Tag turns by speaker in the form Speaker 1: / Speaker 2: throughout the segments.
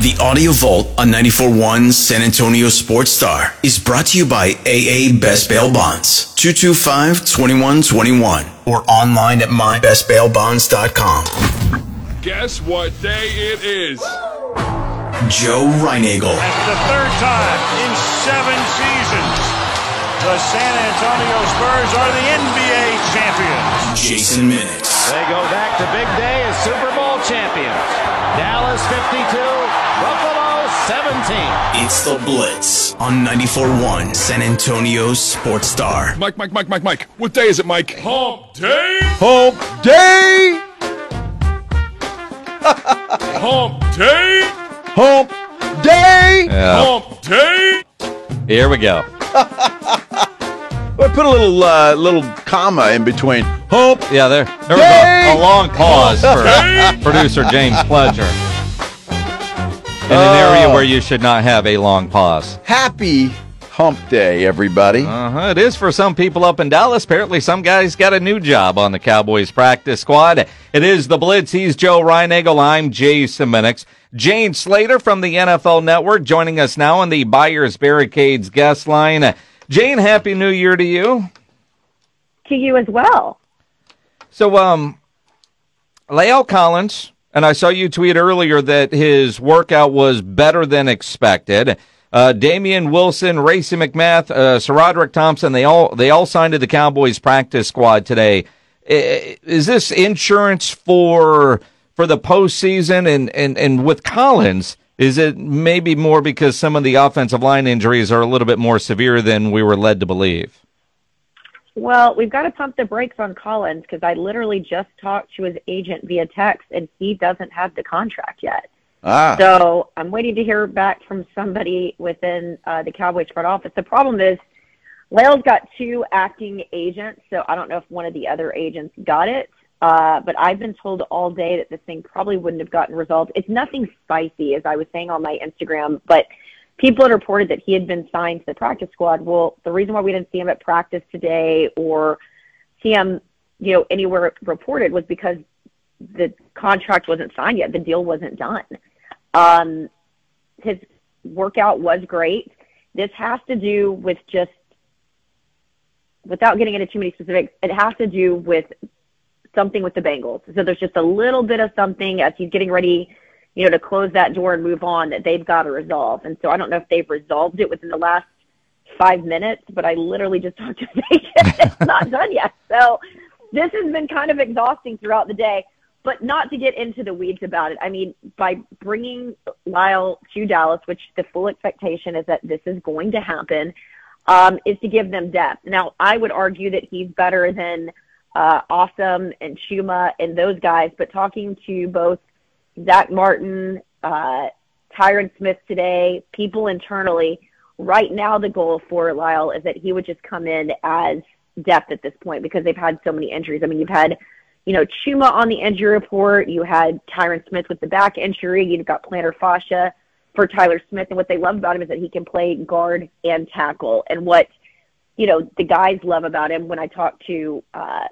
Speaker 1: The Audio Vault on 94.1 San Antonio Sports Star is brought to you by AA Best Bail Bonds, 225-2121, or online at mybestbailbonds.com.
Speaker 2: Guess what day it is?
Speaker 1: Joe Reinagle.
Speaker 3: That's the third time in seven seasons. The San Antonio Spurs are the NBA champions.
Speaker 1: Jason Minix.
Speaker 4: They go back to Big D as Super Bowl champions. Dallas 52, Buffalo 17.
Speaker 1: It's the Blitz on 94.1 San Antonio Sports Star.
Speaker 2: Mike, Mike, Mike, Mike, Mike. What day is it, Mike? Hump day?
Speaker 5: Hump day!
Speaker 2: Hump day?
Speaker 5: Hump day!
Speaker 6: Yeah.
Speaker 2: Hump day?
Speaker 6: Here we go.
Speaker 5: Put a little uh, little comma in between. Hump.
Speaker 6: Yeah, there, there was a, a long pause for producer James Pledger. In an area
Speaker 5: Oh.
Speaker 6: where you should not have a long pause.
Speaker 5: Happy Hump Day, everybody.
Speaker 6: Uh-huh. It is for some people up in Dallas. Apparently, some guys got a new job on the Cowboys practice squad. It is the Blitz. He's Joe Reinagel. I'm Jason Minix. Jane Slater from the NFL Network joining us now on the Buyers Barricades guest line. Jane, Happy New Year to you.
Speaker 7: to you as well.
Speaker 6: So, um, La'El Collins, and I saw you tweet earlier that his workout was better than expected. Uh, Damien Wilson, Racey McMath, uh, Sir Roderick Thompson, they all, they all signed to the Cowboys practice squad today. Is this insurance for, for the postseason? And, and, and with Collins, is it maybe more because some of the offensive line injuries are a little bit more severe than we were led to believe?
Speaker 7: Well, we've got to pump the brakes on Collins because I literally just talked to his agent via text and he doesn't have the contract yet.
Speaker 5: Ah,
Speaker 7: So I'm waiting to hear back from somebody within uh, the Cowboys front office. The problem is, La'El's got two acting agents, so I don't know if one of the other agents got it. Uh, but I've been told all day that this thing probably wouldn't have gotten resolved. It's nothing spicy, as I was saying on my Instagram, but people had reported that he had been signed to the practice squad. Well, the reason why we didn't see him at practice today or see him, you know, anywhere reported was because the contract wasn't signed yet. The deal wasn't done. Um, his workout was great. This has to do with just, without getting into too many specifics, it has to do with something with the Bengals. So there's just a little bit of something as he's getting ready, you know, to close that door and move on that they've got to resolve. And so I don't know if they've resolved it within the last five minutes, but I literally just talked to agent. it's not done yet. So this has been kind of exhausting throughout the day, but not to get into the weeds about it. I mean, by bringing Lyle to Dallas, which the full expectation is that this is going to happen, um, is to give them depth. Now, I would argue that he's better than uh, Asim and Chuma and those guys, but talking to both Zach Martin, uh, Tyron Smith today, people internally, right now the goal for Lyle is that he would just come in as depth at this point because they've had so many injuries. I mean, you've had, you know, Chuma on the injury report. You had Tyron Smith with the back injury. You've got plantar fascia for Tyler Smith. And what they love about him is that he can play guard and tackle. And what, you know, the guys love about him when I talk to uh,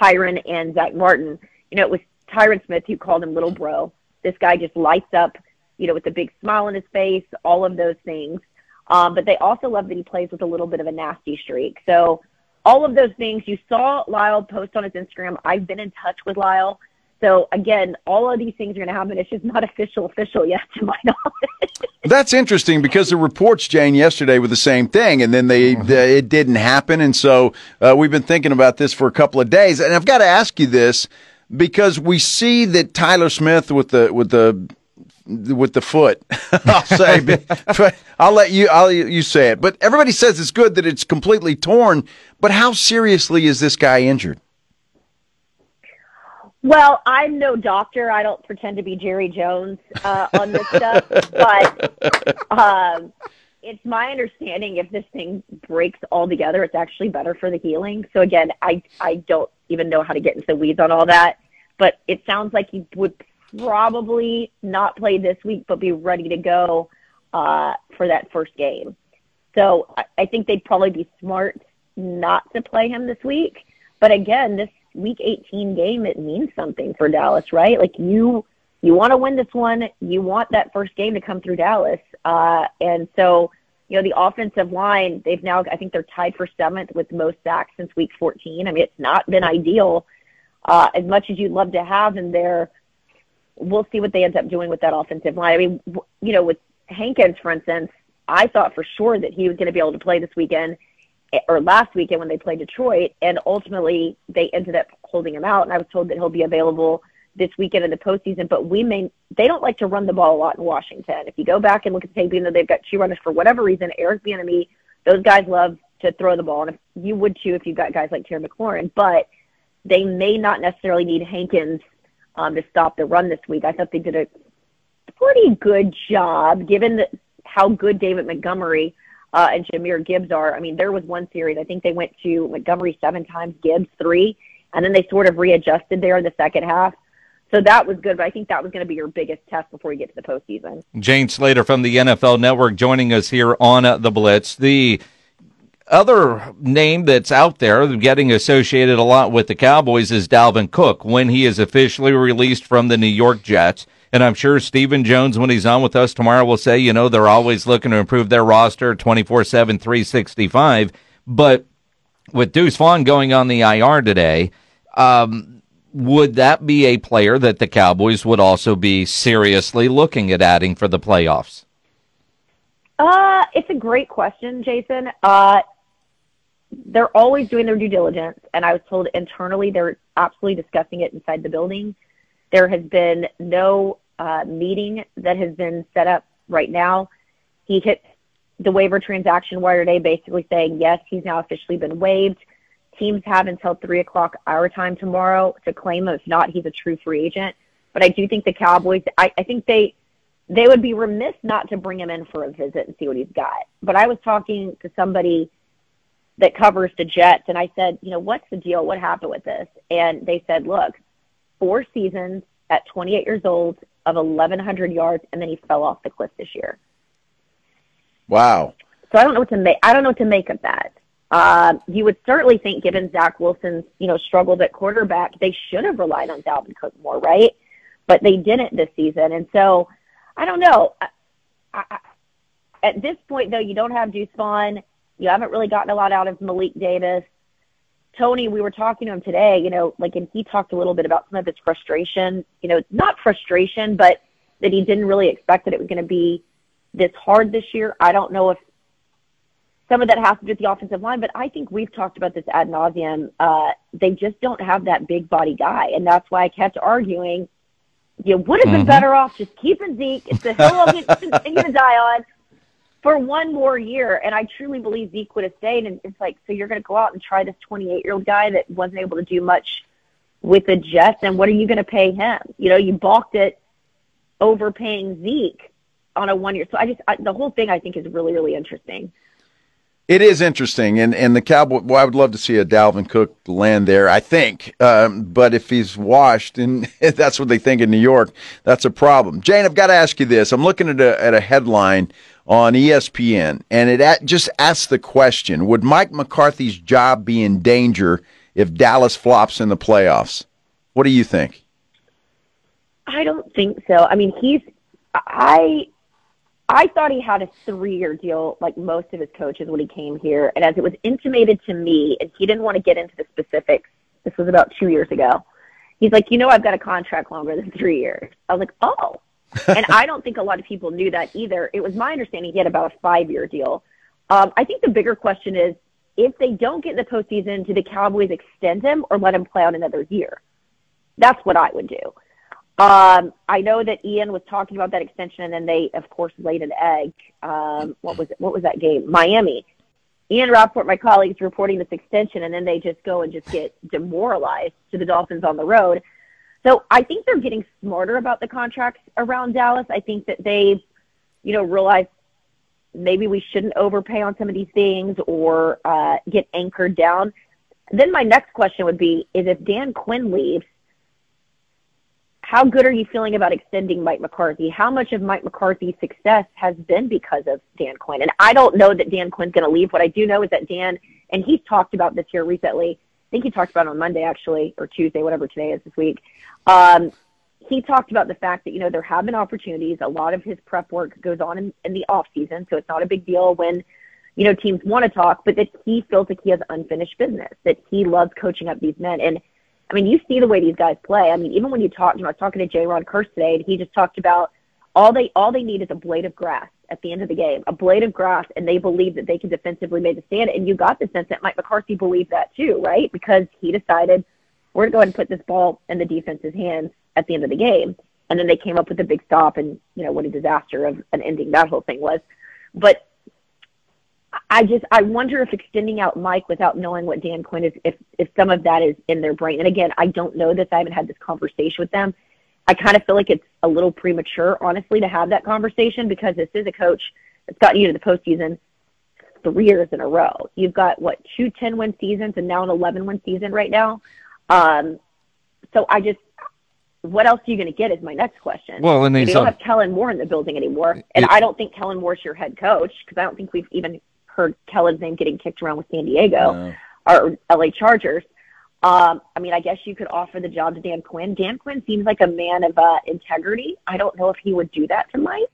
Speaker 7: Tyron and Zach Martin, you know, it was Tyron Smith who called him little bro. This guy just lights up, you know, with a big smile on his face, all of those things. Um, but they also love that he plays with a little bit of a nasty streak. So all of those things you saw Lyle post on his Instagram. I've been in touch with Lyle. So again, all of these things are going to happen. It's just not official, official yet, to my knowledge.
Speaker 5: that's interesting because the reports, Jane, yesterday were the same thing, and then they, they it didn't happen, and so uh, we've been thinking about this for a couple of days, and I've got to ask you this because we see that Tyler Smith with the with the with the foot. I'll say, but I'll let you. I'll you say it. But everybody says it's good that it's completely torn. But how seriously is this guy injured?
Speaker 7: Well, I'm no doctor. I don't pretend to be Jerry Jones uh, on this stuff, but um, it's my understanding if this thing breaks all together, it's actually better for the healing. So again, I I don't even know how to get into the weeds on all that, but it sounds like he would probably not play this week, but be ready to go uh, for that first game. So I, I think they'd probably be smart not to play him this week. But again, this week 18 game, it means something for Dallas, right? Like you, you want to win this one. You want that first game to come through Dallas. Uh, and so, you know, the offensive line, they've now, I think they're tied for seventh with most sacks since week 14. I mean, it's not been ideal. Uh, as much as you'd love to have in there, we'll see what they end up doing with that offensive line. I mean, you know, with Hankins, for instance, I thought for sure that he was going to be able to play this weekend or last weekend when they played Detroit, and ultimately they ended up holding him out. And I was told that he'll be available this weekend in the postseason. But we may they don't like to run the ball a lot in Washington. If you go back and look at the tape, even though they've got two runners for whatever reason, Eric Bieniemy, those guys love to throw the ball, and if, you would too if you've got guys like Terry McLaurin. But they may not necessarily need Hankins um, to stop the run this week. I thought they did a pretty good job given the, how good David Montgomery uh, and Jahmyr Gibbs are. I mean, there was one series, I think they went to Montgomery seven times, Gibbs three, and then they sort of readjusted there in the second half. So that was good, but I think that was going to be your biggest test before you get to the postseason.
Speaker 6: Jane Slater from the NFL Network joining us here on the Blitz. The other name that's out there getting associated a lot with the Cowboys is Dalvin Cook when he is officially released from the New York Jets. And I'm sure Stephen Jones, when he's on with us tomorrow, will say, you know, they're always looking to improve their roster 24 7, 365. But with Deuce Vaughn going on the IR today, um, would that be a player that the Cowboys would also be seriously looking at adding for the playoffs?
Speaker 7: Uh, it's a great question, Jason. Uh, they're always doing their due diligence, and I was told internally they're absolutely discussing it inside the building. There has been no uh, meeting that has been set up right now. He hit the waiver transaction wire today, basically saying yes, he's now officially been waived. Teams have until three o'clock our time tomorrow to claim him. If not, he's a true free agent. But I do think the Cowboys. I, I think they they would be remiss not to bring him in for a visit and see what he's got. But I was talking to somebody that covers the Jets, and I said, you know, what's the deal? What happened with this? And they said, look, four seasons at 28 years old of 1,100 yards, and then he fell off the cliff this year.
Speaker 5: Wow.
Speaker 7: So I don't know what to make. I don't know what to make of that. Uh, you would certainly think, given Zach Wilson's you know struggled at quarterback, they should have relied on Dalvin Cook more, right? But they didn't this season, and so I don't know. I, I, at this point, though, you don't have Deuce Vaughn. You haven't really gotten a lot out of Malik Davis. Tony, we were talking to him today, you know, like, and he talked a little bit about some of his frustration, you know, not frustration, but that he didn't really expect that it was going to be this hard this year. I don't know if some of that has to do with the offensive line, but I think we've talked about this ad nauseum. Uh, they just don't have that big body guy, and that's why I kept arguing. You would have been mm-hmm. better off just keeping Zeke. It's the hill I'm going to die on for one more year. And I truly believe Zeke would have stayed. And it's like, so you're going to go out and try this 28 year old guy that wasn't able to do much with the Jets. And what are you going to pay him? You know, you balked at overpaying Zeke on a one year. So I just, I, the whole thing I think is really, really interesting.
Speaker 5: It is interesting, and and the Cowboy. Well, I would love to see a Dalvin Cook land there. I think, um, but if he's washed, and that's what they think in New York, that's a problem. Jane, I've got to ask you this. I'm looking at a at a headline on ESPN, and it at, just asks the question: Would Mike McCarthy's job be in danger if Dallas flops in the playoffs? What do you think?
Speaker 7: I don't think so. I mean, he's I I thought he had a three-year deal, like most of his coaches when he came here. And as it was intimated to me, and he didn't want to get into the specifics. This was about two years ago. He's like, you know, I've got a contract longer than three years. I was like, oh, and I don't think a lot of people knew that either. It was my understanding he had about a five year deal. Um, I think the bigger question is if they don't get in the postseason, do the Cowboys extend him or let him play out another year? That's what I would do. Um, I know that Ian was talking about that extension, and then they, of course, laid an egg. Um, what was it? What was that game? Miami. Ian Rapoport, my colleague, is reporting this extension, and then they just go and just get demoralized to the Dolphins on the road. So I think they're getting smarter about the contracts around Dallas. I think that they, you know, realize maybe we shouldn't overpay on some of these things or uh, get anchored down. Then my next question would be: Is if Dan Quinn leaves, how good are you feeling about extending Mike McCarthy? How much of Mike McCarthy's success has been because of Dan Quinn? And I don't know that Dan Quinn's going to leave. What I do know is that Dan, and he's talked about this here recently. I think he talked about it on Monday actually, or Tuesday, whatever today is this week. Um, he talked about the fact that you know there have been opportunities. A lot of his prep work goes on in, in the off season, so it's not a big deal when you know teams want to talk. But that he feels like he has unfinished business. That he loves coaching up these men and I mean, you see the way these guys play. I mean, even when you talk, you know, I was talking to Jayron Kearse today, and he just talked about all they all they need is a blade of grass at the end of the game, a blade of grass, and they believe that they can defensively make the stand. And you got the sense that Mike McCarthy believed that too, right? Because he decided we're going to go ahead and put this ball in the defense's hands at the end of the game. And then they came up with a big stop, and you know what a disaster of an ending that whole thing was. But I just I wonder if extending out Mike without knowing what Dan Quinn is, if if some of that is in their brain. And again, I don't know this. I haven't had this conversation with them. I kind of feel like it's a little premature, honestly, to have that conversation because this is a coach that's gotten you to the postseason three years in a row. You've got what two 10 win seasons and now an 11 win season right now. Um, so I just what else are you going to get is my next question.
Speaker 6: Well, and
Speaker 7: you don't have Kellen Moore in the building anymore, and it, I don't think Kellen Moore's your head coach because I don't think we've even heard Kellen's name getting kicked around with San Diego or LA Chargers. Um, I mean, I guess you could offer the job to Dan Quinn. Dan Quinn seems like a man of uh, integrity. I don't know if he would do that to Mike.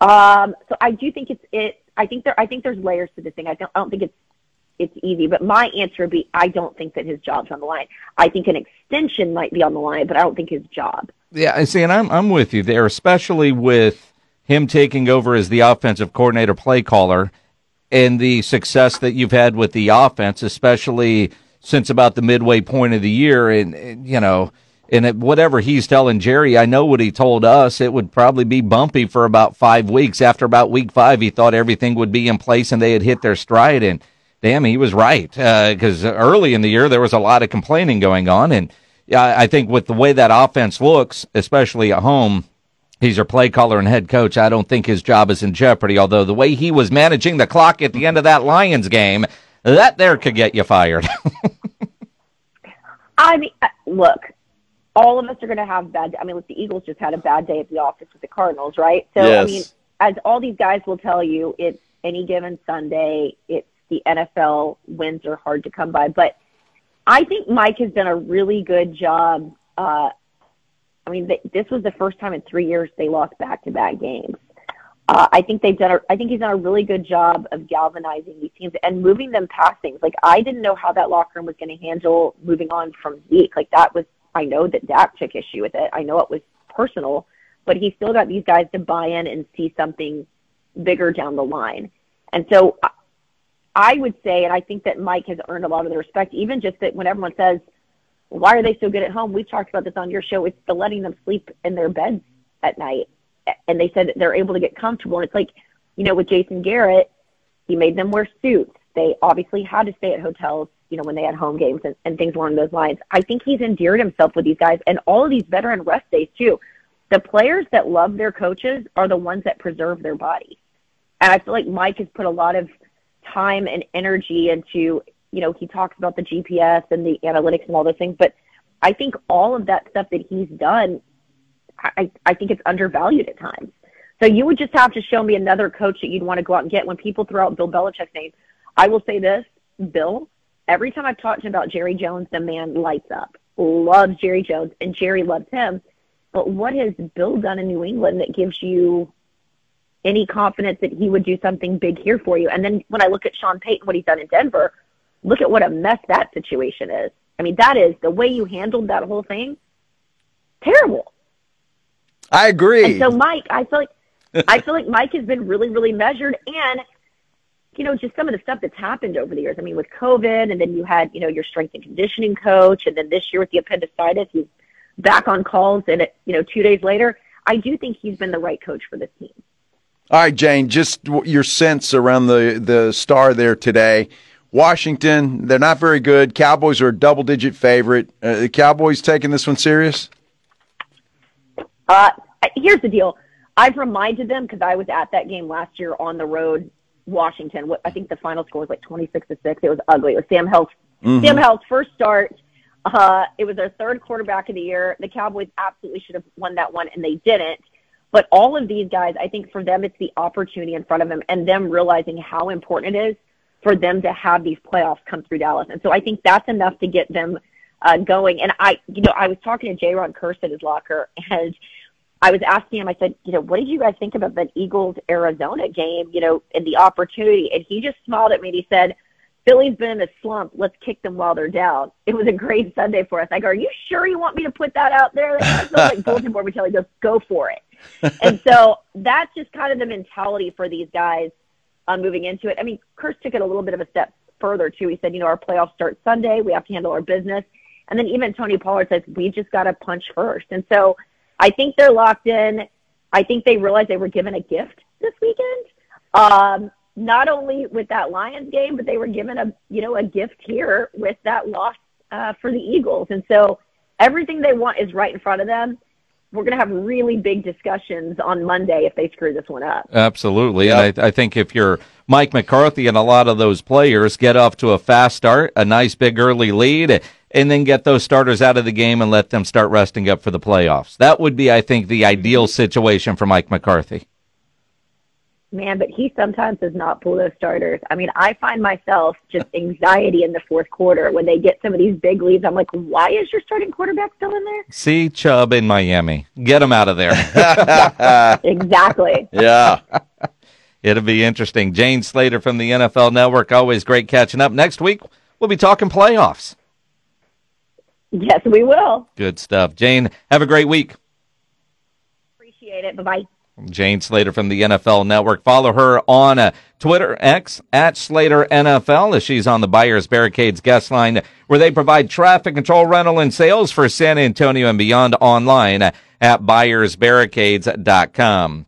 Speaker 7: Um, so I do think it's it. I think there. I think there's layers to this thing. I don't. I don't think it's it's easy. But my answer would be, I don't think that his job's on the line. I think an extension might be on the line, but I don't think his job.
Speaker 6: Yeah, I see, and I'm I'm with you there, especially with him taking over as the offensive coordinator, play caller and the success that you've had with the offense, especially since about the midway point of the year. And, and you know, and it, whatever he's telling Jerry, I know what he told us. It would probably be bumpy for about five weeks. After about week five, he thought everything would be in place and they had hit their stride. And damn, he was right. Because uh, early in the year, there was a lot of complaining going on. And I think with the way that offense looks, especially at home, He's our play caller and head coach. I don't think his job is in jeopardy, although the way he was managing the clock at the end of that Lions game, that there could get you fired.
Speaker 7: I mean, uh, look, all of us are going to have bad. I mean, look, the Eagles just had a bad day at the office with the Cardinals, right? So, yes. I mean, as all these guys will tell you, it's any given Sunday. It's the NFL. Wins are hard to come by, but I think Mike has done a really good job uh, I mean, this was the first time in three years they lost back-to-back games. Uh, I think they've done. A, I think he's done a really good job of galvanizing these teams and moving them past things. Like I didn't know how that locker room was going to handle moving on from Zeke. Like that was. I know that Dak took issue with it. I know it was personal, but he still got these guys to buy in and see something bigger down the line. And so I would say, and I think that Mike has earned a lot of the respect, even just that when everyone says why are they so good at home? We talked about this on your show. It's the letting them sleep in their beds at night. And they said they're able to get comfortable. And it's like, you know, with Jason Garrett, he made them wear suits. They obviously had to stay at hotels, you know, when they had home games and, and things along those lines. I think he's endeared himself with these guys and all of these veteran rest days too. The players that love their coaches are the ones that preserve their bodies. And I feel like Mike has put a lot of time and energy into you know, he talks about the GPS and the analytics and all those things, but I think all of that stuff that he's done, I, I think it's undervalued at times. So you would just have to show me another coach that you'd want to go out and get. When people throw out Bill Belichick's name, I will say this, Bill, every time I've talked to him about Jerry Jones, the man lights up, loves Jerry Jones, and Jerry loves him. But what has Bill done in New England that gives you any confidence that he would do something big here for you? And then when I look at Sean Payton, what he's done in Denver, look at what a mess that situation is. I mean, that is the way you handled that whole thing. Terrible.
Speaker 5: I agree.
Speaker 7: And so, Mike, I feel like I feel like Mike has been really, really measured, and you know, just some of the stuff that's happened over the years. I mean, with COVID, and then you had you know your strength and conditioning coach, and then this year with the appendicitis, he's back on calls, and it, you know, two days later, I do think he's been the right coach for this team.
Speaker 5: All right, Jane, just your sense around the the star there today Washington, they're not very good. Cowboys are a double digit favorite. Uh, the Cowboys taking this one serious?
Speaker 7: Uh, here's the deal. I've reminded them because I was at that game last year on the road, Washington. What I think the final score was like 26 to six. It was ugly. It was Sam Howell's mm-hmm. Sam Howell's first start. Uh, it was their third quarterback of the year. The Cowboys absolutely should have won that one, and they didn't. But all of these guys, I think for them, it's the opportunity in front of them and them realizing how important it is for them to have these playoffs come through Dallas. And so I think that's enough to get them uh, going. And I, you know, I was talking to Jayron Kearse at his locker, and I was asking him. I said, you know, what did you guys think about that Eagles Arizona game? You know, and the opportunity. And he just smiled at me. and He said, Philly's been in a slump. Let's kick them while they're down. It was a great Sunday for us. I go, are you sure you want me to put that out there? That's like bulletin board material. He goes, go for it. and so that's just kind of the mentality for these guys moving into it. I mean, Kearse took it a little bit of a step further too. He said, you know, our playoffs start Sunday. We have to handle our business. And then even Tony Pollard says, we just got to punch first. And so I think they're locked in. I think they realized they were given a gift this weekend. Um, not only with that Lions game, but they were given a, you know, a gift here with that loss uh, for the Eagles. And so everything they want is right in front of them we're going to have really big discussions on Monday if they screw this one up.
Speaker 6: Absolutely. Yep. And I, I, think if you're Mike McCarthy and a lot of those players get off to a fast start, a nice big early lead, and then get those starters out of the game and let them start resting up for the playoffs. That would be, I think, the ideal situation for Mike McCarthy
Speaker 7: man, but he sometimes does not pull those starters. I mean, I find myself just anxiety in the fourth quarter when they get some of these big leads. I'm like, why is your starting quarterback still in there?
Speaker 6: See Chubb in Miami. Get him out of there.
Speaker 7: exactly.
Speaker 5: Yeah.
Speaker 6: It'll be interesting. Jane Slater from the NFL Network. Always great catching up. Next week, we'll be talking playoffs.
Speaker 7: Yes, we will.
Speaker 6: Good stuff. Jane, have a great week.
Speaker 7: Appreciate it. Bye bye.
Speaker 6: Jane Slater from the NFL Network. Follow her on uh, Twitter X at Slater NFL as she's on the Buyers Barricades guest line where they provide traffic control, rental, and sales for San Antonio and beyond online at buyersbarricades.com.